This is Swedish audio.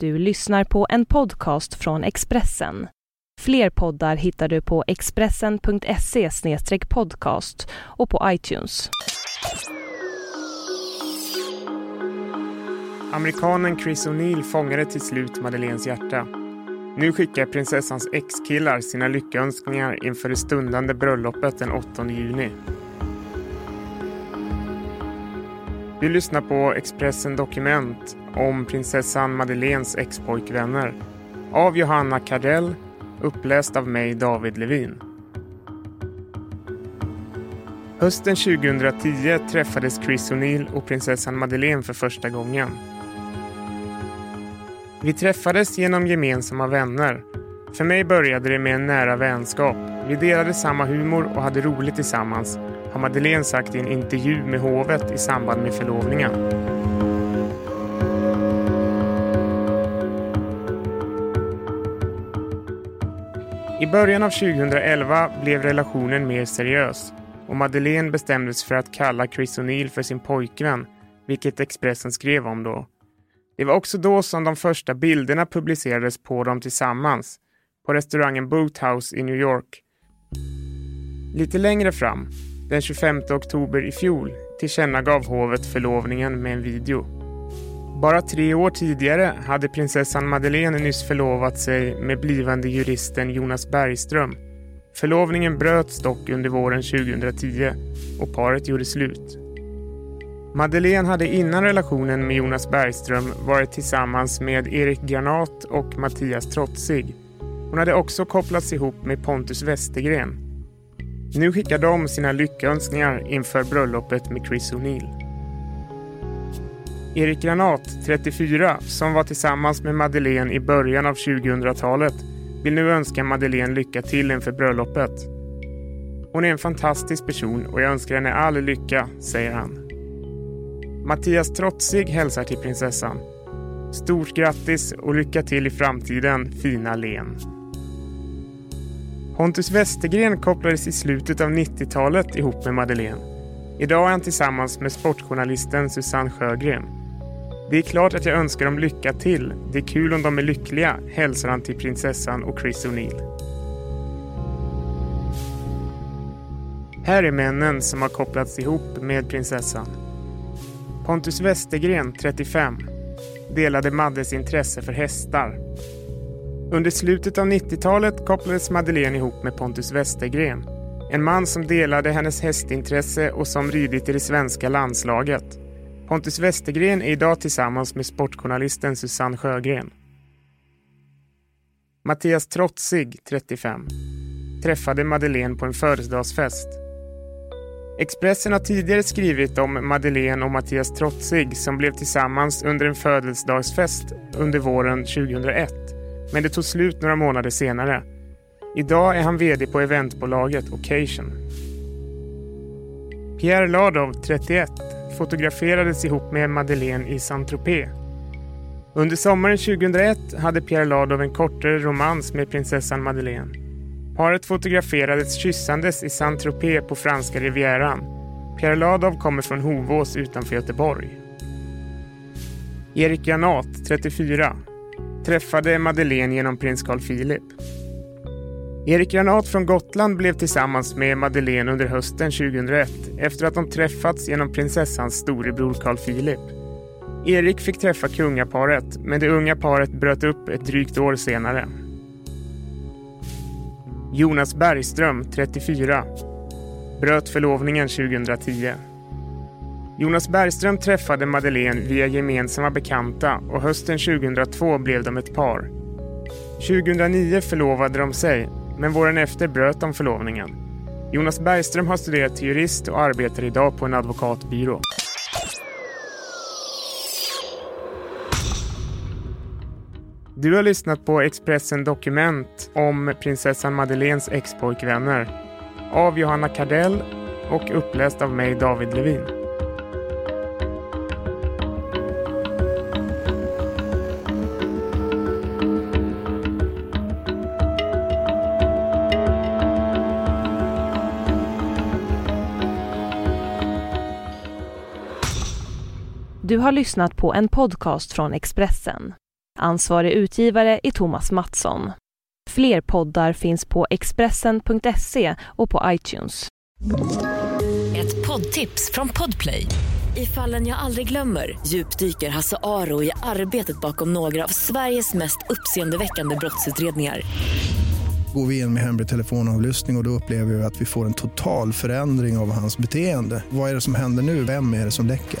Du lyssnar på en podcast från Expressen. Fler poddar hittar du på expressen.se podcast och på iTunes. Amerikanen Chris O'Neill fångade till slut Madeleines hjärta. Nu skickar prinsessans ex-killar sina lyckönskningar inför det stundande bröllopet den 8 juni. Vi lyssnar på Expressen Dokument om prinsessan Madeleines ex-pojkvänner av Johanna Kardell, uppläst av mig David Levin. Hösten 2010 träffades Chris O'Neill och prinsessan Madeleine för första gången. Vi träffades genom gemensamma vänner. För mig började det med en nära vänskap. Vi delade samma humor och hade roligt tillsammans, har Madeleine sagt i en intervju med hovet i samband med förlovningen. I början av 2011 blev relationen mer seriös och Madeleine bestämdes för att kalla Chris O'Neill för sin pojkvän, vilket Expressen skrev om då. Det var också då som de första bilderna publicerades på dem tillsammans, på restaurangen Boothouse i New York. Lite längre fram, den 25 oktober i fjol, tillkännagav hovet förlovningen med en video. Bara tre år tidigare hade prinsessan Madeleine nyss förlovat sig med blivande juristen Jonas Bergström. Förlovningen bröts dock under våren 2010 och paret gjorde slut. Madeleine hade innan relationen med Jonas Bergström varit tillsammans med Erik Granat och Mattias Trotzig. Hon hade också kopplats ihop med Pontus Westergren. Nu skickar de sina lyckönskningar inför bröllopet med Chris O'Neill. Erik Granat, 34, som var tillsammans med Madeleine i början av 2000-talet vill nu önska Madeleine lycka till inför bröllopet. Hon är en fantastisk person och jag önskar henne all lycka, säger han. Mattias Trotzig hälsar till prinsessan. Stort grattis och lycka till i framtiden, fina Len. Pontus Westergren kopplades i slutet av 90-talet ihop med Madeleine. Idag är han tillsammans med sportjournalisten Susanne Sjögren. Det är klart att jag önskar dem lycka till. Det är kul om de är lyckliga, hälsar han till prinsessan och Chris O'Neill. Här är männen som har kopplats ihop med prinsessan. Pontus Westergren, 35, delade Maddes intresse för hästar. Under slutet av 90-talet kopplades Madeleine ihop med Pontus Westergren. En man som delade hennes hästintresse och som ridit i det svenska landslaget. Pontus Westergren är idag tillsammans med sportjournalisten Susanne Sjögren. Mattias Trotzig, 35, träffade Madeleine på en födelsedagsfest. Expressen har tidigare skrivit om Madeleine och Mattias Trotzig som blev tillsammans under en födelsedagsfest under våren 2001. Men det tog slut några månader senare. Idag är han VD på eventbolaget Occasion. Pierre Ladov, 31, fotograferades ihop med Madeleine i Saint-Tropez. Under sommaren 2001 hade Pierre Ladov en kortare romans med prinsessan Madeleine. Paret fotograferades kyssandes i Saint-Tropez på franska rivieran. Pierre Ladov kommer från Hovås utanför Göteborg. Erik Janat, 34, träffade Madeleine genom prins Carl Philip. Erik Granat från Gotland blev tillsammans med Madeleine under hösten 2001 efter att de träffats genom prinsessans storebror Carl Philip. Erik fick träffa kungaparet, men det unga paret bröt upp ett drygt år senare. Jonas Bergström, 34, bröt förlovningen 2010. Jonas Bergström träffade Madeleine via gemensamma bekanta och hösten 2002 blev de ett par. 2009 förlovade de sig men våren efter bröt de förlovningen. Jonas Bergström har studerat till jurist och arbetar idag på en advokatbyrå. Du har lyssnat på Expressen Dokument om prinsessan Madeleines ex-pojkvänner av Johanna Kardell och uppläst av mig David Levin. Du har lyssnat på en podcast från Expressen. Ansvarig utgivare är Thomas Mattsson. Fler poddar finns på Expressen.se och på iTunes. Ett poddtips från Podplay. I fallen jag aldrig glömmer djupdyker Hasse Aro i arbetet bakom några av Sveriges mest uppseendeväckande brottsutredningar. Går vi in med hemlig telefonavlyssning och, och då upplever vi att vi får en total förändring av hans beteende. Vad är det som händer nu? Vem är det som läcker?